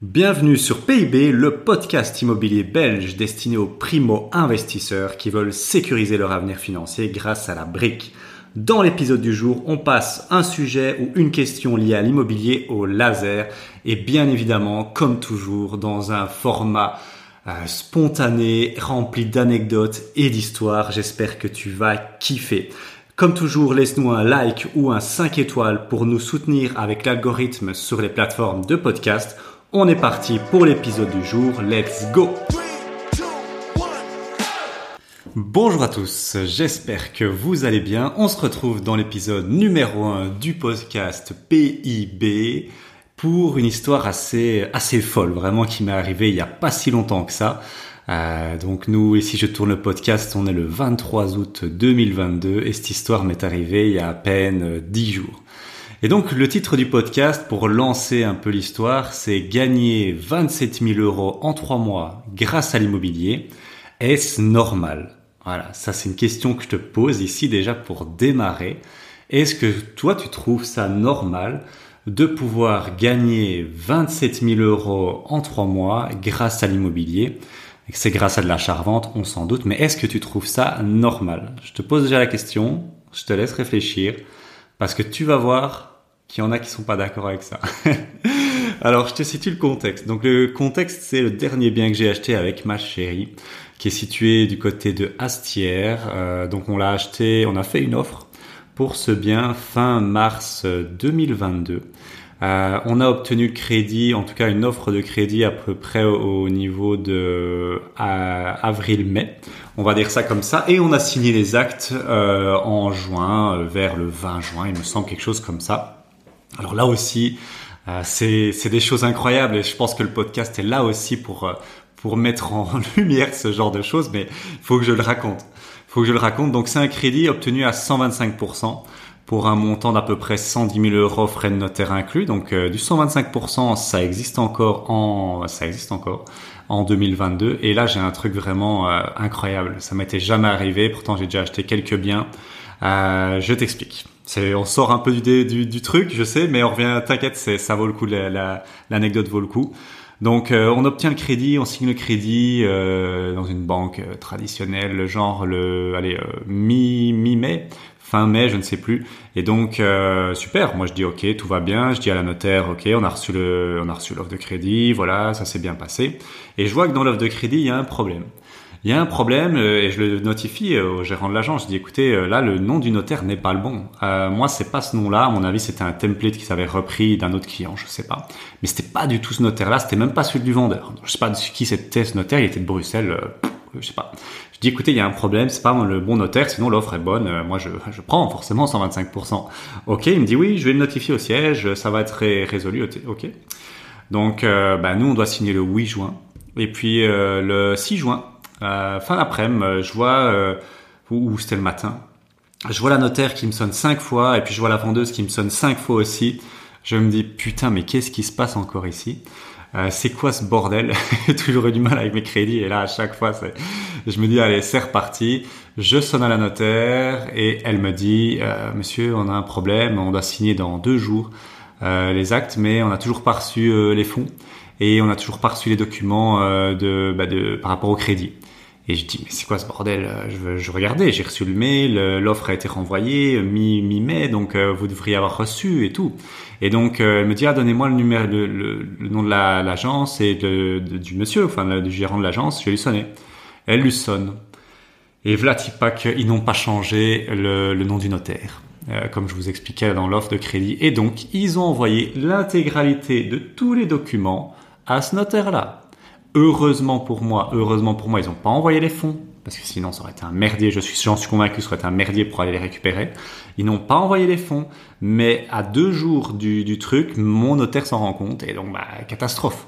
Bienvenue sur PIB, le podcast immobilier belge destiné aux primo-investisseurs qui veulent sécuriser leur avenir financier grâce à la brique. Dans l'épisode du jour, on passe un sujet ou une question liée à l'immobilier au laser et bien évidemment, comme toujours, dans un format euh, spontané, rempli d'anecdotes et d'histoires. J'espère que tu vas kiffer. Comme toujours, laisse-nous un like ou un 5 étoiles pour nous soutenir avec l'algorithme sur les plateformes de podcast on est parti pour l'épisode du jour, let's go Bonjour à tous, j'espère que vous allez bien. On se retrouve dans l'épisode numéro 1 du podcast PIB pour une histoire assez assez folle, vraiment qui m'est arrivée il n'y a pas si longtemps que ça. Euh, donc nous, ici je tourne le podcast, on est le 23 août 2022 et cette histoire m'est arrivée il y a à peine 10 jours. Et donc le titre du podcast pour lancer un peu l'histoire, c'est gagner 27 000 euros en trois mois grâce à l'immobilier. Est-ce normal? Voilà, ça c'est une question que je te pose ici déjà pour démarrer. Est-ce que toi tu trouves ça normal de pouvoir gagner 27 000 euros en trois mois grâce à l'immobilier? C'est grâce à de l'achat-revente, on s'en doute, mais est-ce que tu trouves ça normal? Je te pose déjà la question, je te laisse réfléchir. Parce que tu vas voir qu'il y en a qui sont pas d'accord avec ça. Alors, je te situe le contexte. Donc, le contexte, c'est le dernier bien que j'ai acheté avec ma chérie, qui est situé du côté de Astière. Euh, donc, on l'a acheté, on a fait une offre pour ce bien fin mars 2022. Euh, on a obtenu le crédit, en tout cas une offre de crédit à peu près au, niveau de avril-mai. On va dire ça comme ça. Et on a signé les actes euh, en juin, euh, vers le 20 juin, il me semble quelque chose comme ça. Alors là aussi, euh, c'est des choses incroyables et je pense que le podcast est là aussi pour, euh, pour mettre en lumière ce genre de choses, mais il faut que je le raconte. Faut que je le raconte. Donc c'est un crédit obtenu à 125% pour un montant d'à peu près 110 000 euros frais de notaire inclus. Donc euh, du 125%, ça existe encore en ça existe encore en 2022. Et là, j'ai un truc vraiment euh, incroyable. Ça m'était jamais arrivé. Pourtant, j'ai déjà acheté quelques biens. Euh, je t'explique. On sort un peu du, du, du, truc, je sais, mais on revient. T'inquiète, ça vaut le coup. l'anecdote la, vaut le coup. Donc, on obtient le crédit, on signe le crédit dans une banque traditionnelle, genre le, allez, mi mi mai fin mai, je ne sais plus. Et donc euh, super, moi je dis ok, tout va bien. Je dis à la notaire ok, on a reçu le, on a reçu l'offre de crédit, voilà, ça s'est bien passé. Et je vois que dans l'offre de crédit il y a un problème. Il y a un problème euh, et je le notifie euh, au gérant de l'agence. Je dis écoutez, là le nom du notaire n'est pas le bon. Euh, moi c'est pas ce nom-là. À mon avis c'était un template qui s'avait repris d'un autre client, je sais pas. Mais c'était pas du tout ce notaire-là. C'était même pas celui du vendeur. Je sais pas de qui c'était ce notaire. Il était de Bruxelles. je sais pas. Je dis écoutez, il y a un problème, c'est pas le bon notaire, sinon l'offre est bonne. Euh, moi, je, je prends forcément 125%. Ok, il me dit oui, je vais le notifier au siège, ça va être résolu. Ok. Donc, euh, bah, nous, on doit signer le 8 juin. Et puis euh, le 6 juin, fin d'après-midi, je vois, ou c'était le matin, je vois la notaire qui me sonne cinq fois, et puis je vois la vendeuse qui me sonne cinq fois aussi. Je me dis putain, mais qu'est-ce qui se passe encore ici? Euh, c'est quoi ce bordel? J'ai toujours eu du mal avec mes crédits et là à chaque fois je me dis allez c'est reparti. Je sonne à la notaire et elle me dit euh, monsieur on a un problème, on doit signer dans deux jours euh, les actes mais on n'a toujours pas reçu les fonds et on n'a toujours pas reçu les documents de, bah, de par rapport au crédit. Et je dis, mais c'est quoi ce bordel je, je regardais, j'ai reçu le mail, l'offre a été renvoyée mi-mai, donc vous devriez avoir reçu et tout. Et donc, euh, elle me dit, ah, donnez-moi le numéro, le, le, nom de l'agence et de, du monsieur, enfin, du gérant de l'agence. Je vais lui sonner. Elle lui sonne. Et voilà, ils n'ont pas changé le, le, nom du notaire, euh, comme je vous expliquais dans l'offre de crédit. Et donc, ils ont envoyé l'intégralité de tous les documents à ce notaire-là. Heureusement pour moi, heureusement pour moi, ils n'ont pas envoyé les fonds parce que sinon ça aurait été un merdier, je suis, j'en suis convaincu ça aurait été un merdier pour aller les récupérer. Ils n'ont pas envoyé les fonds, mais à deux jours du, truc, mon notaire s'en rend compte, et donc bah, catastrophe.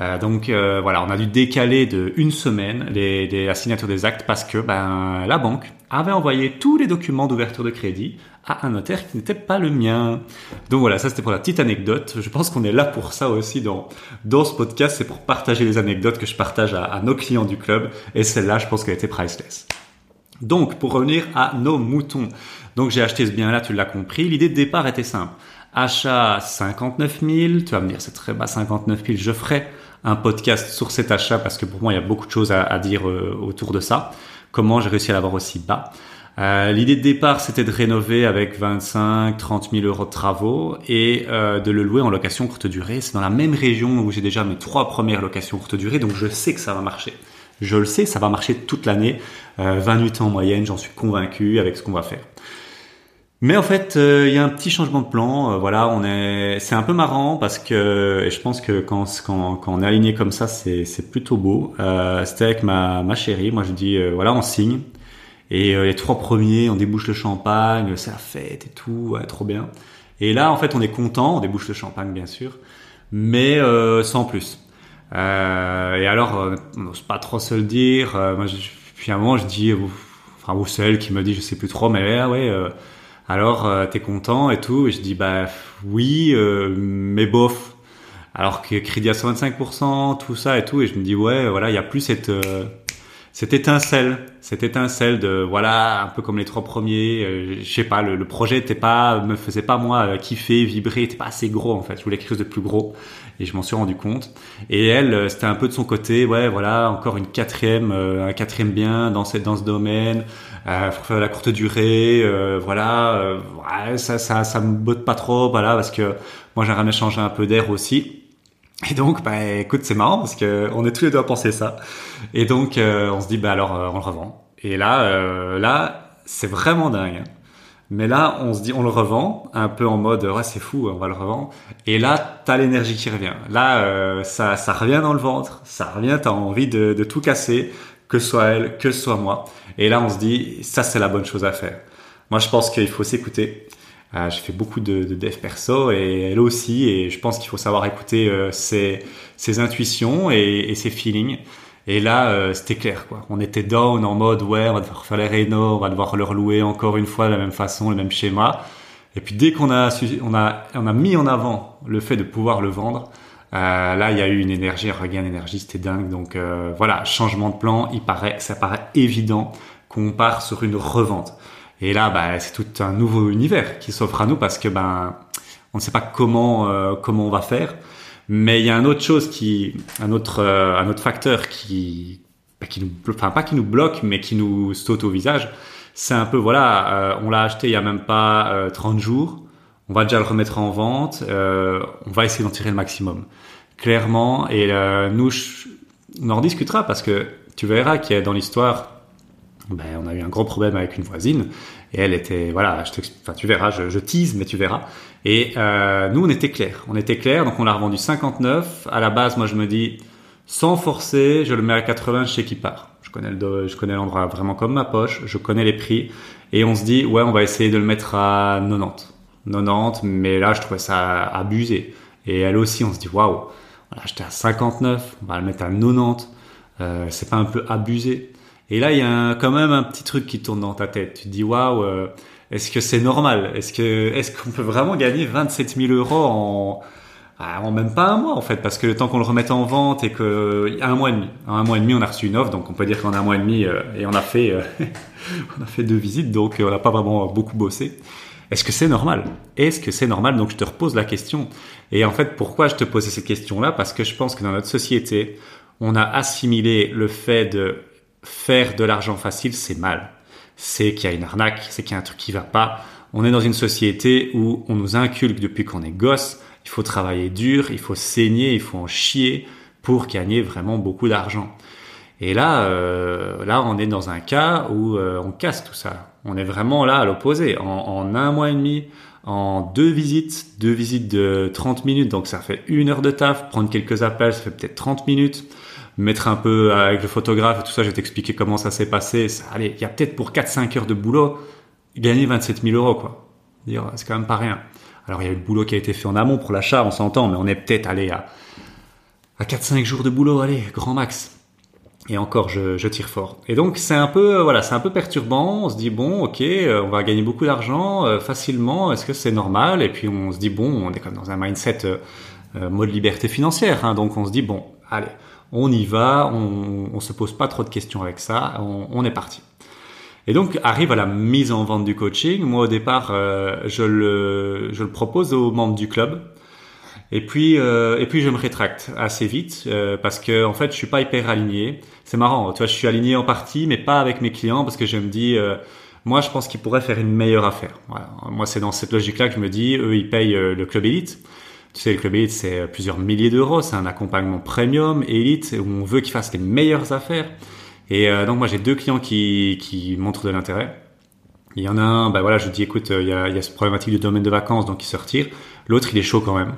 Euh, donc euh, voilà, on a dû décaler de une semaine les, la signature des actes parce que ben, la banque avait envoyé tous les documents d'ouverture de crédit à un notaire qui n'était pas le mien. Donc voilà, ça c'était pour la petite anecdote. Je pense qu'on est là pour ça aussi dans, dans ce podcast, c'est pour partager les anecdotes que je partage à, nos clients du club. Et celle-là, je pense qu'elle était priceless. Donc pour revenir à nos moutons. Donc j'ai acheté ce bien-là, tu l'as compris. L'idée de départ était simple Achat 59 000. Tu vas me dire c'est très bas 59 000. Je ferai un podcast sur cet achat parce que pour moi il y a beaucoup de choses à, dire euh, autour de ça. Comment j'ai réussi à l'avoir aussi bas. Euh, L'idée de départ, c'était de rénover avec 25, 30 000 euros de travaux et euh, de le louer en location courte durée. C'est dans la même région où j'ai déjà mes trois premières locations courte durée, donc je sais que ça va marcher. Je le sais, ça va marcher toute l'année, euh, 28 ans en moyenne, j'en suis convaincu avec ce qu'on va faire. Mais en fait, euh, il y a un petit changement de plan. Euh, voilà, on est, c'est un peu marrant parce que et je pense que quand quand, quand on est aligné comme ça, c'est c'est plutôt beau. Euh, c'était avec ma ma chérie. Moi, je dis voilà, on signe. Et les trois premiers, on débouche le champagne, c'est la fête et tout, ouais, trop bien. Et là, en fait, on est content, on débouche le champagne bien sûr, mais sans plus. Euh, et alors, on n'ose pas trop se le dire. moi, je, puis à un moment, je dis, enfin, ou celle qui me dit, je sais plus trop, mais ah ouais alors euh, t'es content et tout? Et je dis bah oui euh, mais bof. Alors que crédit à 125% tout ça et tout. Et je me dis ouais voilà il y a plus cette euh, cette étincelle. Cette étincelle de voilà un peu comme les trois premiers euh, je sais pas le, projet était pas me faisait pas moi kiffer vibrer était pas assez gros en fait. Je voulais quelque chose de plus gros. Et je m'en suis rendu compte. Et elle c'était un peu de son côté ouais voilà encore une quatrième un quatrième bien dans cette dans ce domaine. euh, la courte durée, euh, voilà, euh, ouais, ça, ça, ça me botte pas trop, voilà, parce que moi j'aimerais bien changer un peu d'air aussi. Et donc, bah, écoute, c'est marrant parce que on est tous les deux à penser ça. Et donc, euh, on se dit, bah alors, on le revend. Et là, là, c'est vraiment dingue. Hein. Mais là, on se dit, on le revend, un peu en mode, ouais, c'est fou, on va le revendre. Et là, t'as l'énergie qui revient. Là, ça, ça revient dans le ventre, ça revient, t'as envie de, de tout casser que ce soit elle, que ce soit moi. Et là, on se dit, ça, c'est la bonne chose à faire. Moi, je pense qu'il faut s'écouter. Euh, je fais beaucoup de, de dev perso et elle aussi. Et je pense qu'il faut savoir écouter euh, ses, intuitions et, ses feelings. Et là, euh, c'était clair. On était down en mode, ouais, on va devoir faire les rénaux, on va devoir leur louer encore une fois de la même façon, le même schéma. Et puis dès qu'on a, on a, on a mis en avant le fait de pouvoir le vendre, euh, là, il y a eu une énergie, un regain d'énergie, c'était dingue. Donc voilà, changement de plan, il paraît, ça paraît évident qu'on part sur une revente. Et là, bah, c'est tout un nouveau univers qui s'offre à nous parce que ben, on ne sait pas comment euh, comment on va faire. Mais il y a un autre chose qui, un autre un autre facteur qui bah, qui nous, enfin pas qui nous bloque, mais qui nous saute au visage. C'est un peu voilà, on l'a acheté il y a même pas 30 jours on va déjà le remettre en vente, euh, on va essayer d'en tirer le maximum, clairement. Et euh, nous, on en discutera parce que tu verras qu'il y a dans l'histoire, ben, on a eu un gros problème avec une voisine et elle était, voilà, je enfin, tu verras, je, tease, mais tu verras. Et euh, nous, on était clair, on était clair, donc on l'a revendu 59. À la base, moi, je me dis, sans forcer, je le mets à 80 chez qui part. Je connais le, je connais l'endroit vraiment comme ma poche, je connais les prix, et on se dit, ouais, on va essayer de le mettre à 90. 90, mais là, je trouvais ça abusé. Et elle aussi, on se dit, waouh, voilà, j'étais à 59, on va le mettre à 90. Euh, c'est pas un peu abusé Et là, il y a quand même un petit truc qui tourne dans ta tête. Tu te dis, waouh, euh, est-ce que c'est normal? Est-ce que est-ce qu'on peut vraiment gagner 27 000 euros en ah, en même pas un mois en fait? Parce que le temps qu'on le remette en vente et que un mois et demi. Un mois et demi on a reçu une offre donc on peut dire qu'en un mois et demi euh, et on a fait euh, on a fait deux visites donc on n'a pas vraiment beaucoup bossé. Est-ce que c'est normal? Est-ce que c'est normal? Donc je te repose la question. Et en fait, pourquoi je te posais cette question-là? Parce que je pense que dans notre société, on a assimilé le fait de faire de l'argent facile, c'est mal. C'est qu'il y a une arnaque, c'est qu'il y a un truc qui va pas. On est dans une société où on nous inculque depuis qu'on est gosse, il faut travailler dur, il faut saigner, il faut en chier pour gagner vraiment beaucoup d'argent. Et là, euh, là, on est dans un cas où euh, on casse tout ça. On est vraiment là à l'opposé. En, en, un mois et demi, en deux visites, deux visites de 30 minutes, donc ça fait une heure de taf. Prendre quelques appels, ça fait peut-être 30 minutes. Mettre un peu avec le photographe et tout ça, je vais t'expliquer comment ça s'est passé. Allez, il y a peut-être pour 4-5 heures de boulot, gagner 27 000 euros, quoi. C'est quand même pas rien. Alors il y a eu le boulot qui a été fait en amont pour l'achat, on s'entend, mais on est peut-être allé à, à 4-5 jours de boulot, allez, grand max. Et encore, je, tire fort. Et donc c'est un peu, euh, voilà, c'est un peu perturbant. On se dit bon, ok, euh, on va gagner beaucoup d'argent euh, facilement. Est-ce que c'est normal? Et puis on se dit bon, on est comme dans un mindset mode liberté financière. Hein, donc on se dit bon, allez, on y va. On, on se pose pas trop de questions avec ça. On, on est parti. Et donc arrive à la mise en vente du coaching. Moi au départ, je le je le propose aux membres du club. Et puis, euh, et puis je me rétracte assez vite euh, parce que en fait, je suis pas hyper aligné. C'est marrant, tu vois, je suis aligné en partie, mais pas avec mes clients parce que je me dis, euh, moi, je pense qu'ils pourraient faire une meilleure affaire. Voilà. Moi, c'est dans cette logique-là que je me dis, eux, ils payent le club élite. Tu sais, le club élite, c'est plusieurs milliers d'euros, c'est un accompagnement premium, élite, où on veut qu'ils fassent les meilleures affaires. Et donc, moi, j'ai deux clients qui, qui montrent de l'intérêt. Il y en a un, bah voilà, je dis, écoute, il y a, il y a ce problématique du domaine de vacances, donc il se retire. L'autre, il est chaud quand même.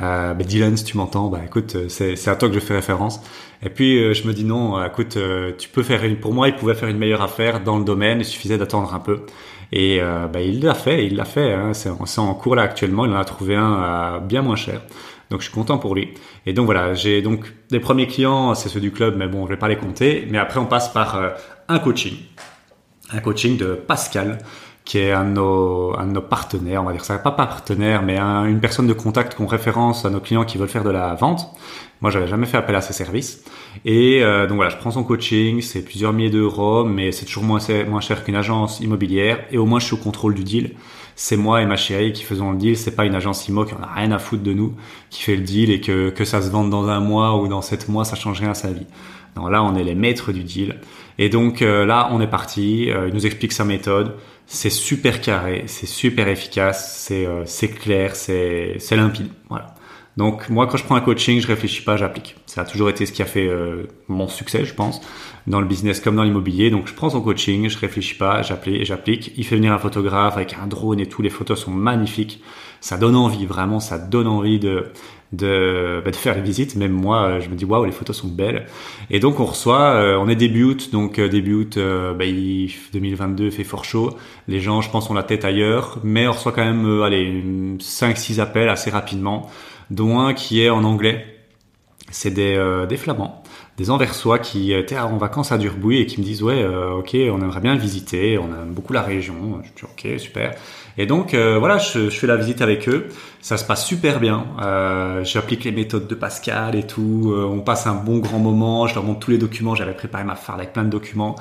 Euh, bah Dylan, si tu m'entends, bah écoute, euh, c'est à toi que je fais référence. Et puis euh, je me dis non, euh, écoute, tu peux faire une. Pour moi, il pouvait faire une meilleure affaire dans le domaine. Il suffisait d'attendre un peu. Et bah, il l'a fait, il l'a fait. Hein, c'est en cours là actuellement. Il en a trouvé un bien moins cher. Donc je suis content pour lui. Et donc voilà, j'ai donc les premiers clients, c'est ceux du club, mais bon, je vais pas les compter. Mais après, on passe par un coaching, un coaching de Pascal qui est un de nos, un de nos partenaires, on va dire ça, pas partenaire, mais une personne de contact qu'on référence à nos clients qui veulent faire de la vente. Moi, j'avais jamais fait appel à ses services. Et euh, donc voilà, je prends son coaching, c'est plusieurs milliers d'euros, mais c'est toujours moins, moins cher qu'une agence immobilière. Et au moins, je suis au contrôle du deal. C'est moi et ma chérie qui faisons le deal. C'est pas une agence immo qui en a rien à foutre de nous, qui fait le deal et que, que ça se vende dans un mois ou dans sept mois, ça change rien à sa vie. Donc là, on est les maîtres du deal. Et donc euh, là, on est parti. Euh, il nous explique sa méthode c'est super carré, c'est super efficace, c'est euh, c'est clair, c'est c'est limpide. Voilà. Donc moi quand je prends un coaching, je réfléchis pas, j'applique. Ça a toujours été ce qui a fait euh, mon succès, je pense, dans le business comme dans l'immobilier. Donc je prends son coaching, je réfléchis pas, j'applique, j'applique. Il fait venir un photographe avec un drone et tout, les photos sont magnifiques. Ça donne envie, vraiment, ça donne envie de de, bah, de faire les visites. Même moi, euh, je me dis waouh, les photos sont belles. Et donc on reçoit, euh, on est début août, donc euh, début août, bah, 2022 fait fort chaud. Les gens, je pense, ont la tête ailleurs, mais on reçoit quand même, allez, 5-6 appels assez rapidement, dont un qui est en anglais. C'est des, des flamands des Anversois qui étaient en vacances à Durbouy et qui me disent ouais ok on aimerait bien visiter on aime beaucoup la région je dis ok super et donc euh, voilà, je, je, fais la visite avec eux. Ça se passe super bien. Euh, J'applique les méthodes de Pascal et tout. Euh, on passe un bon grand moment. Je leur montre tous les documents. J'avais préparé ma farde avec plein de documents.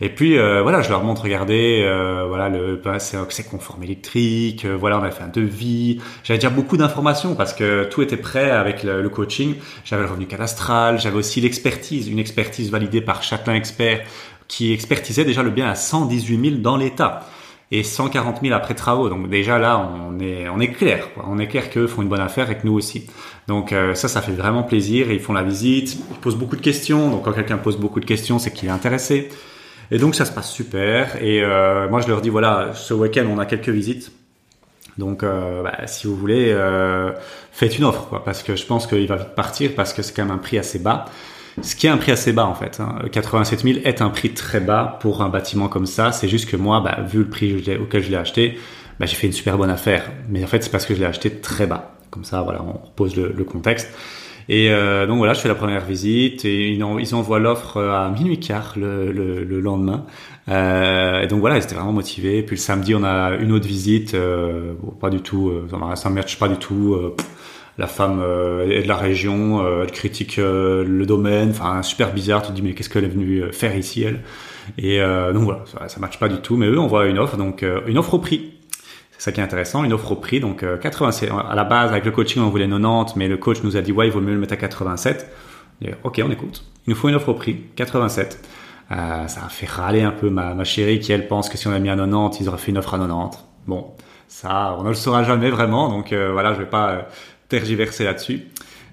Et puis euh, voilà, je leur montre, regardez, euh, voilà, le bah, c'est conforme électrique. voilà, on a fait un devis. J'avais déjà beaucoup d'informations parce que tout était prêt avec le, le coaching. J'avais le revenu cadastral. J'avais aussi l'expertise, une expertise validée par chacun expert qui expertisait déjà le bien à 118 000 dans l'État et 140 000 après travaux. Donc déjà là, on est on est clair. Quoi. On est clair qu'eux font une bonne affaire et que nous aussi. Donc euh, ça, ça fait vraiment plaisir. ils font la visite, ils posent beaucoup de questions. Donc quand quelqu'un pose beaucoup de questions, c'est qu'il est intéressé. Et donc ça se passe super. Et euh, moi, je leur dis voilà, ce week-end, on a quelques visites. Donc, euh, bah, si vous voulez, faites une offre, quoi, parce que je pense qu'il va vite partir, parce que c'est quand même un prix assez bas. Ce qui est un prix assez bas en fait. Hein. 87 000 est un prix très bas pour un bâtiment comme ça. C'est juste que moi, bah, vu le prix auquel je l'ai acheté, bah, j'ai fait une super bonne affaire. Mais en fait, c'est parce que je l'ai acheté très bas. Comme ça, voilà, on repose le contexte. Et euh, donc voilà, je fais la première visite et ils, envoient l'offre à minuit quart le, le, le lendemain. Euh, et donc voilà, ils étaient vraiment motivés. Puis le samedi, on a une autre visite, euh, bon, pas du tout, euh, ça ne match pas du tout. Euh, la femme euh, est de la région, euh, elle critique euh, le domaine, enfin super bizarre, tu te dis mais qu'est-ce qu'elle est venue faire ici elle? Et donc voilà, ça, ça matche pas du tout, mais eux on voit une offre, donc une offre au prix. C'est ça qui est intéressant, une offre au prix, donc 87. À la base avec le coaching on voulait 90, mais le coach nous a dit ouais il vaut mieux le mettre à 87. ok on écoute, il nous faut une offre au prix, 87. Euh, ça a fait râler un peu ma, ma chérie qui elle pense que si on a mis à 90, ils auraient fait une offre à 90. Bon, ça, on ne le saura jamais vraiment, donc voilà, je vais pas tergiverser là-dessus.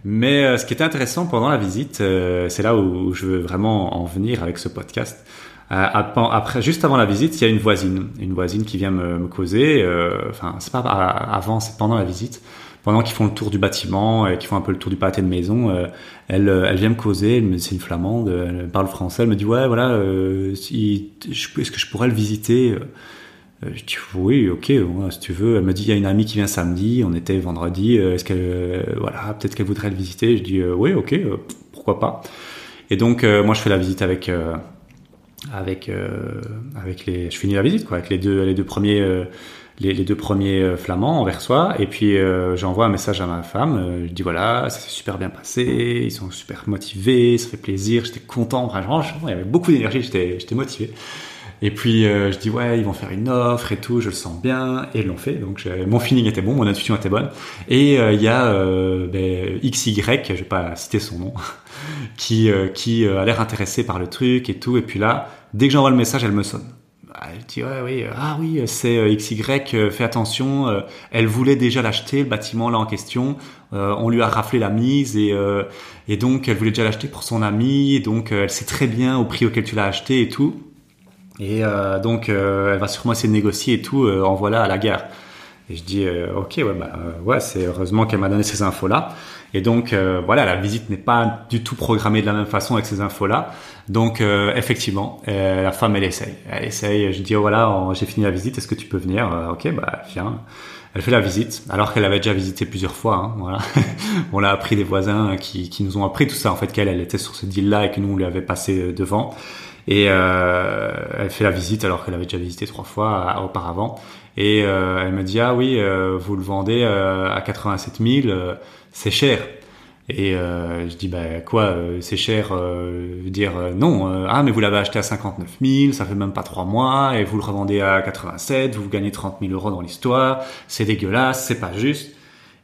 Mais euh, ce qui était intéressant pendant la visite, euh, c'est là où, je veux vraiment en venir avec ce podcast. Euh, après, juste avant la visite, il y a une voisine, une voisine qui vient me, me causer. Enfin, c'est pas avant, c'est pendant la visite, pendant qu'ils font le tour du bâtiment et qu'ils font un peu le tour du pâté de maison. elle, elle vient me causer. C'est une flamande, elle parle français. Elle me dit ouais, voilà, est-ce que je pourrais le visiter euh, je dis oui, ok, si tu veux. Elle me dit il y a une amie qui vient samedi, on était vendredi. Euh, est-ce qu'elle, euh, voilà, peut-être qu'elle voudrait le visiter? Je dis oui, ok, pourquoi pas. Et donc moi je fais la visite avec avec avec les, je finis la visite quoi, avec les deux les deux premiers les, les, deux premiers flamands envers soi. Et puis j'envoie un message à ma femme. je dis voilà, ça s'est super bien passé, ils sont super motivés, ça fait plaisir, j'étais content. Franchement, il y avait beaucoup d'énergie, j'étais, j'étais motivé. Et puis euh, je dis ouais, ils vont faire une offre et tout, je le sens bien, et ils l'ont fait. Donc mon feeling était bon, mon intuition était bonne. Et euh, il y a euh, ben, XY, je vais pas citer son nom, qui qui a l'air intéressé par le truc et tout. Et puis là, dès que j'envoie le message, elle me sonne. Elle dit ouais oui ah oui c'est XY fais attention elle voulait déjà l'acheter le bâtiment là en question on lui a raflé la mise et et donc elle voulait déjà l'acheter pour son ami et donc elle sait très bien au prix auquel tu l'as acheté et tout et euh, donc, euh, elle va sûrement essayer de négocier et tout, euh, en voilà à la gare. Et je dis, ok, ouais, bah, ouais, c'est heureusement qu'elle m'a donné ces infos-là. Et donc, voilà, la visite n'est pas du tout programmée de la même façon avec ces infos-là. Donc, effectivement, la femme, elle essaye. Elle essaye. Je dis, oh, voilà, j'ai fini la visite, est-ce que tu peux venir? Ok, bah, viens. Elle fait la visite, alors qu'elle avait déjà visité plusieurs fois. Hein, voilà. on l'a appris des voisins qui, qui nous ont appris tout ça, en fait, qu'elle, elle était sur ce deal-là et que nous, on lui avait passé devant. Et euh, elle fait la visite alors qu'elle avait déjà visité trois fois euh, auparavant. Et euh, elle me dit ah oui, euh, vous le vendez euh, à 87 000, c'est cher. Et je dis bah quoi, c'est cher. dire non. ah mais vous l'avez acheté à 59 000, ça fait même pas trois mois, et vous le revendez à 87, vous gagnez 30 000 euros dans l'histoire. C'est dégueulasse, c'est pas juste.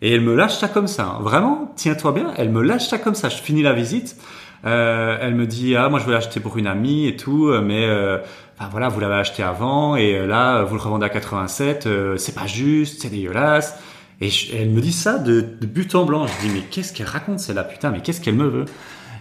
Et elle me lâche ça comme ça. Hein. Vraiment, tiens-toi bien, elle me lâche ça comme ça. Je finis la visite. Euh, elle me dit ah moi je voulais l'acheter pour une amie et tout, euh, mais euh, enfin, voilà vous l'avez acheté avant et euh, là vous le revendez à 87, c'est pas juste, c'est dégueulasse. Et elle me dit ça de, de, but en blanc. Je dis mais qu'est-ce qu'elle raconte c'est là putain mais qu'est-ce qu'elle me veut?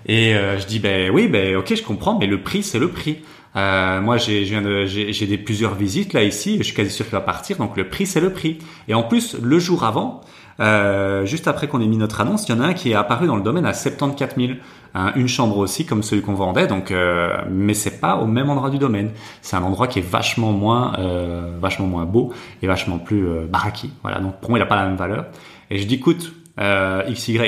Et je dis ben oui ben ok je comprends mais le prix c'est le prix. Euh, moi, j'ai j'ai des plusieurs visites là ici. Je suis quasi sûr qu'il va partir. Donc le prix, c'est le prix. Et en plus, le jour avant, euh, juste après qu'on ait mis notre annonce, il y en a un qui est apparu dans le domaine à 74 000. Hein, une chambre aussi, comme celui qu'on vendait. Donc, euh, mais c'est pas au même endroit du domaine. C'est un endroit qui est vachement moins, euh, vachement moins beau et vachement plus euh. Voilà. Donc pour moi, il a pas la même valeur. Et je dis, écoute, euh, XY.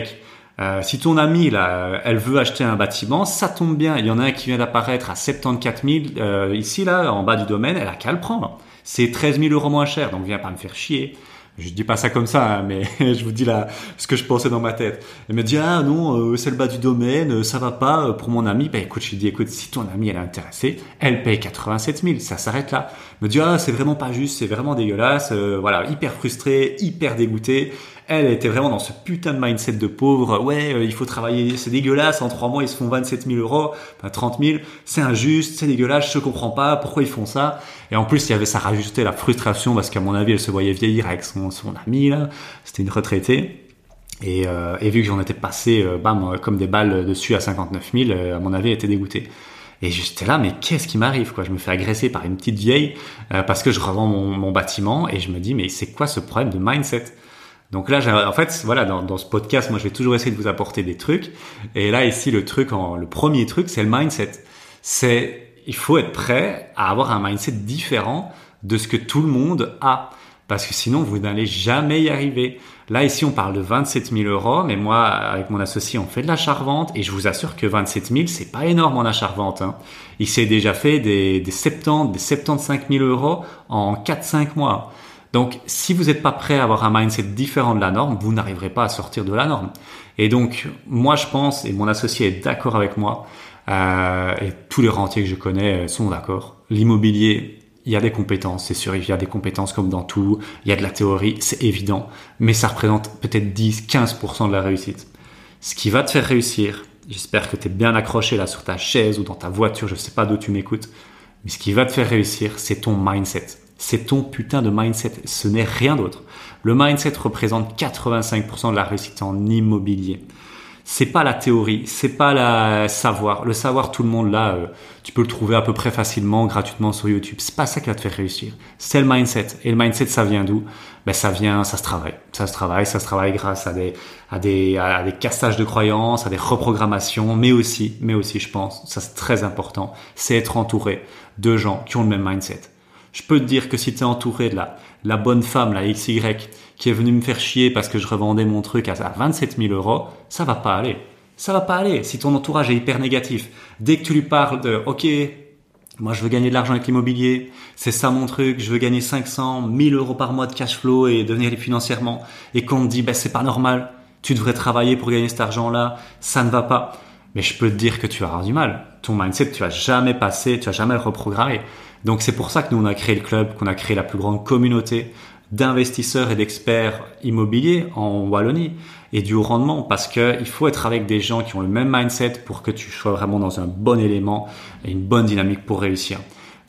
Euh, si ton amie là, elle veut acheter un bâtiment, ça tombe bien. Il y en a un qui vient d'apparaître à 74 000 euh, ici là, en bas du domaine. Elle a qu'à le prendre. C'est 13 000 euros moins cher, donc viens pas me faire chier. Je dis pas ça comme ça, hein, mais je vous dis là ce que je pensais dans ma tête. Elle me dit ah non, euh, c'est le bas du domaine, euh, ça va pas euh, pour mon ami. Ben écoute, je lui dis écoute, si ton ami elle est intéressée, elle paye 87 000, ça s'arrête là. Elle me dit ah c'est vraiment pas juste, c'est vraiment dégueulasse, voilà, hyper frustré, hyper dégoûté elle était vraiment dans ce putain de mindset de pauvre. Ouais, euh, il faut travailler, c'est dégueulasse. En trois mois, ils se font 27 000 euros, enfin 30 000. C'est injuste, c'est dégueulasse. Je comprends pas pourquoi ils font ça. Et en plus, il y avait ça rajoutait la frustration parce qu'à mon avis, elle se voyait vieillir avec son, ami là. C'était une retraitée. Et, euh, vu que j'en étais passé, euh, bam, comme des balles dessus à 59 000, à mon avis, elle était dégoûtée. Et j'étais là, mais qu'est-ce qui m'arrive quoi? Je me fais agresser par une petite vieille parce que je revends mon, bâtiment et je me dis, mais c'est quoi ce problème de mindset? Donc là, en fait, voilà, dans, dans, ce podcast, moi, je vais toujours essayer de vous apporter des trucs. Et là, ici, le truc, en, le premier truc, c'est le mindset. C'est, il faut être prêt à avoir un mindset différent de ce que tout le monde a. Parce que sinon, vous n'allez jamais y arriver. Là, ici, on parle de 27 000 euros, mais moi, avec mon associé, on fait de l'achat-revente et je vous assure que 27 000, c'est pas énorme en achat-revente. Hein. Il s'est déjà fait des, des 70, des 75 000 euros en 4-5 mois. Donc, si vous n'êtes pas prêt à avoir un mindset différent de la norme, vous n'arriverez pas à sortir de la norme. Et donc, moi, je pense, et mon associé est d'accord avec moi, euh, et tous les rentiers que je connais sont d'accord. L'immobilier, il y a des compétences, c'est sûr, il y a des compétences comme dans tout, il y a de la théorie, c'est évident, mais ça représente peut-être 10-15% de la réussite. Ce qui va te faire réussir, j'espère que tu es bien accroché là sur ta chaise ou dans ta voiture, je sais pas d'où tu m'écoutes, mais ce qui va te faire réussir, c'est ton mindset c'est ton putain de mindset. Ce n'est rien d'autre. Le mindset représente 85% de la réussite en immobilier. C'est pas la théorie, c'est pas la savoir. Le savoir, tout le monde là, euh, tu peux le trouver à peu près facilement, gratuitement sur YouTube. C'est pas ça qui va te faire réussir. C'est le mindset. Et le mindset, ça vient d'où? Ben ça vient, ça se travaille. Ça se travaille, ça se travaille grâce à des à des à des cassages de croyances, à des reprogrammations, mais aussi, mais aussi, je pense, ça c'est très important, c'est être entouré de gens qui ont le même mindset je peux te dire que si tu es entouré de la, bonne femme, la XY, qui est venue me faire chier parce que je revendais mon truc à 27 000 euros, ça va pas aller. Ça va pas aller si ton entourage est hyper négatif. Dès que tu lui parles de, ok, moi, je veux gagner de l'argent avec l'immobilier. C'est ça mon truc. Je veux gagner 500, 1000 euros par mois de cash flow et devenir financièrement. Et qu'on me dit, ben, c'est pas normal. Tu devrais travailler pour gagner cet argent-là. Ça ne va pas. Mais je peux te dire que tu vas du mal. Ton mindset, tu vas jamais passer, tu vas jamais le reprogrammer. Donc, c'est pour ça que nous, on a créé le club, qu'on a créé la plus grande communauté d'investisseurs et d'experts immobiliers en Wallonie et du haut rendement parce que il faut être avec des gens qui ont le même mindset pour que tu sois vraiment dans un bon élément et une bonne dynamique pour réussir.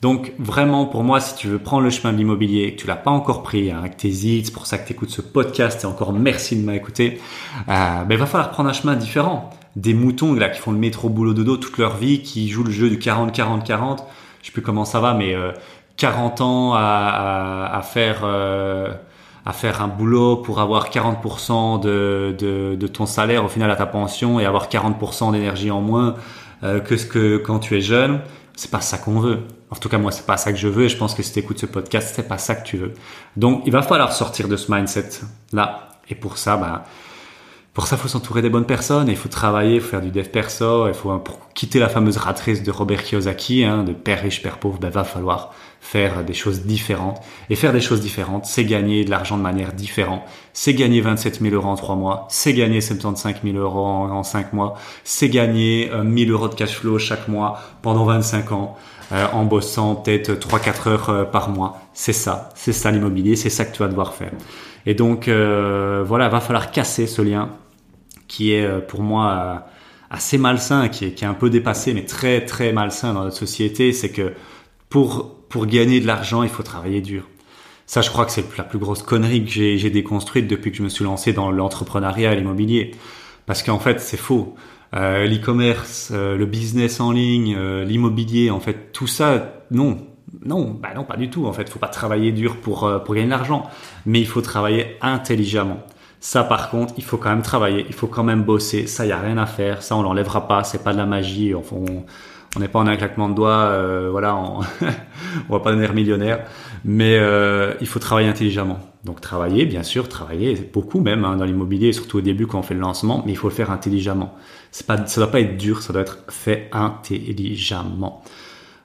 Donc vraiment pour moi, si tu veux prendre le chemin de l'immobilier que tu l'as pas encore pris, hein, que t'hésites, c'est pour ça que tu écoutes ce podcast et encore merci de m'écouter, euh, ben, il va falloir prendre un chemin différent. Des moutons là qui font le métro boulot dodo toute leur vie, qui jouent le jeu du 40-40-40, je sais plus comment ça va, mais euh, 40 ans à, à, à faire euh, à faire un boulot pour avoir 40% de, de, de, ton salaire au final à ta pension et avoir 40% d'énergie en moins euh, que ce que quand tu es jeune, c'est pas ça qu'on veut. En tout cas, moi, c'est pas ça que je veux et je pense que si tu écoutes ce podcast, c'est pas ça que tu veux. Donc, il va falloir sortir de ce mindset là. Et pour ça, bah, pour ça, il faut s'entourer des bonnes personnes, il faut travailler, il faut faire du dev perso, il faut pour quitter la fameuse ratrice de Robert Kiyosaki, hein, de père riche, père pauvre, ben, va falloir faire des choses différentes. Et faire des choses différentes, c'est gagner de l'argent de manière différente. C'est gagner 27 000 euros en 3 mois, c'est gagner 75 000 euros en, en 5 mois, c'est gagner 1000 euh, euros de cash flow chaque mois pendant 25 ans. Euh, en bossant peut-être 3-4 heures euh, par mois. C'est ça, c'est ça l'immobilier, c'est ça que tu vas devoir faire. Et donc euh, voilà, va falloir casser ce lien qui est euh, pour moi euh, assez malsain, qui est, qui est un peu dépassé, mais très très malsain dans notre société, c'est que pour, pour gagner de l'argent, il faut travailler dur. Ça, je crois que c'est la plus grosse connerie que j'ai déconstruite depuis que je me suis lancé dans l'entrepreneuriat et l'immobilier. Parce qu'en fait, c'est faux. Euh, L'e-commerce, le business en ligne, l'immobilier, en fait, tout ça, non. Non, bah non, pas du tout. En fait, faut pas travailler dur pour, pour gagner de l'argent. Mais il faut travailler intelligemment. Ça, par contre, il faut quand même travailler, il faut quand même bosser. Ça, il y a rien à faire. Ça, on l'enlèvera pas. C'est pas de la magie. On, on n'est pas en un claquement de doigts. Euh, voilà, on, on va pas devenir millionnaire. Mais euh, il faut travailler intelligemment. Donc travailler, bien sûr, travailler beaucoup même hein, dans l'immobilier, surtout au début quand on fait le lancement. Mais il faut le faire intelligemment. C'est pas, ça doit pas être dur. Ça doit être fait intelligemment.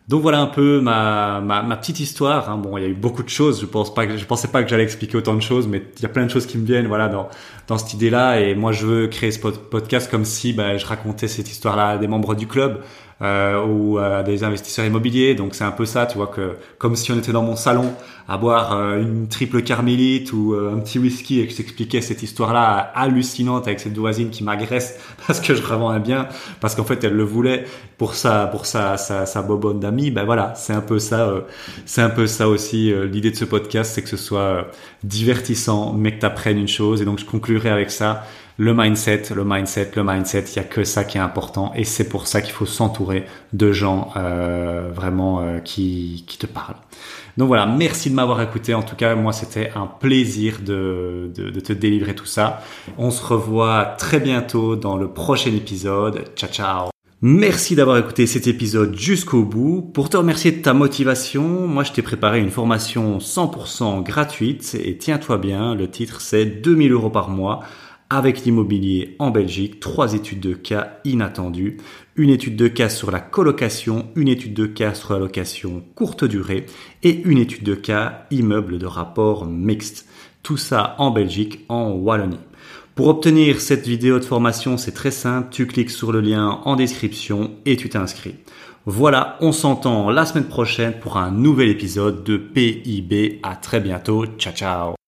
Donc voilà un peu ma, ma, ma petite histoire. Hein. Bon, il y a eu beaucoup de choses. Je pense pas que je pensais pas que j'allais expliquer autant de choses, mais il y a plein de choses qui me viennent voilà dans dans cette idée-là. Et moi, je veux créer ce podcast comme si bah, je racontais cette histoire-là à des membres du club euh, ou à des investisseurs immobiliers. Donc c'est un peu ça, tu vois, que comme si on était dans mon salon à boire euh, une triple carmélite ou euh, un petit whisky et que je t'expliquais cette histoire-là hallucinante avec cette voisine qui m'agresse parce que je revends bien, parce qu'en fait elle le voulait pour sa pour sa sa, sa bobonne d'amis. Ben voilà, c'est un peu ça, euh, c'est un peu ça aussi l'idée de ce podcast, c'est que ce soit divertissant, mais que t'apprennes une chose. Et donc je conclurai avec ça le mindset, le mindset, le mindset, il y a que ça qui est important et c'est pour ça qu'il faut s'entourer de gens euh, vraiment euh, qui, qui te parlent. Donc voilà, merci de m'avoir écouté. En tout cas, moi, c'était un plaisir de, de, de te délivrer tout ça. On se revoit très bientôt dans le prochain épisode. Ciao, ciao. Merci d'avoir écouté cet épisode jusqu'au bout. Pour te remercier de ta motivation, moi je t'ai préparé une formation 100% gratuite et tiens-toi bien, le titre c'est 2000 euros par mois avec l'immobilier en Belgique, trois études de cas inattendues, une étude de cas sur la colocation, une étude de cas sur la location courte durée et une étude de cas immeuble de rapport mixte. Tout ça en Belgique, en Wallonie. Pour obtenir cette vidéo de formation, c'est très simple, tu cliques sur le lien en description et tu t'inscris. Voilà, on s'entend la semaine prochaine pour un nouvel épisode de PIB. À très bientôt. Ciao ciao.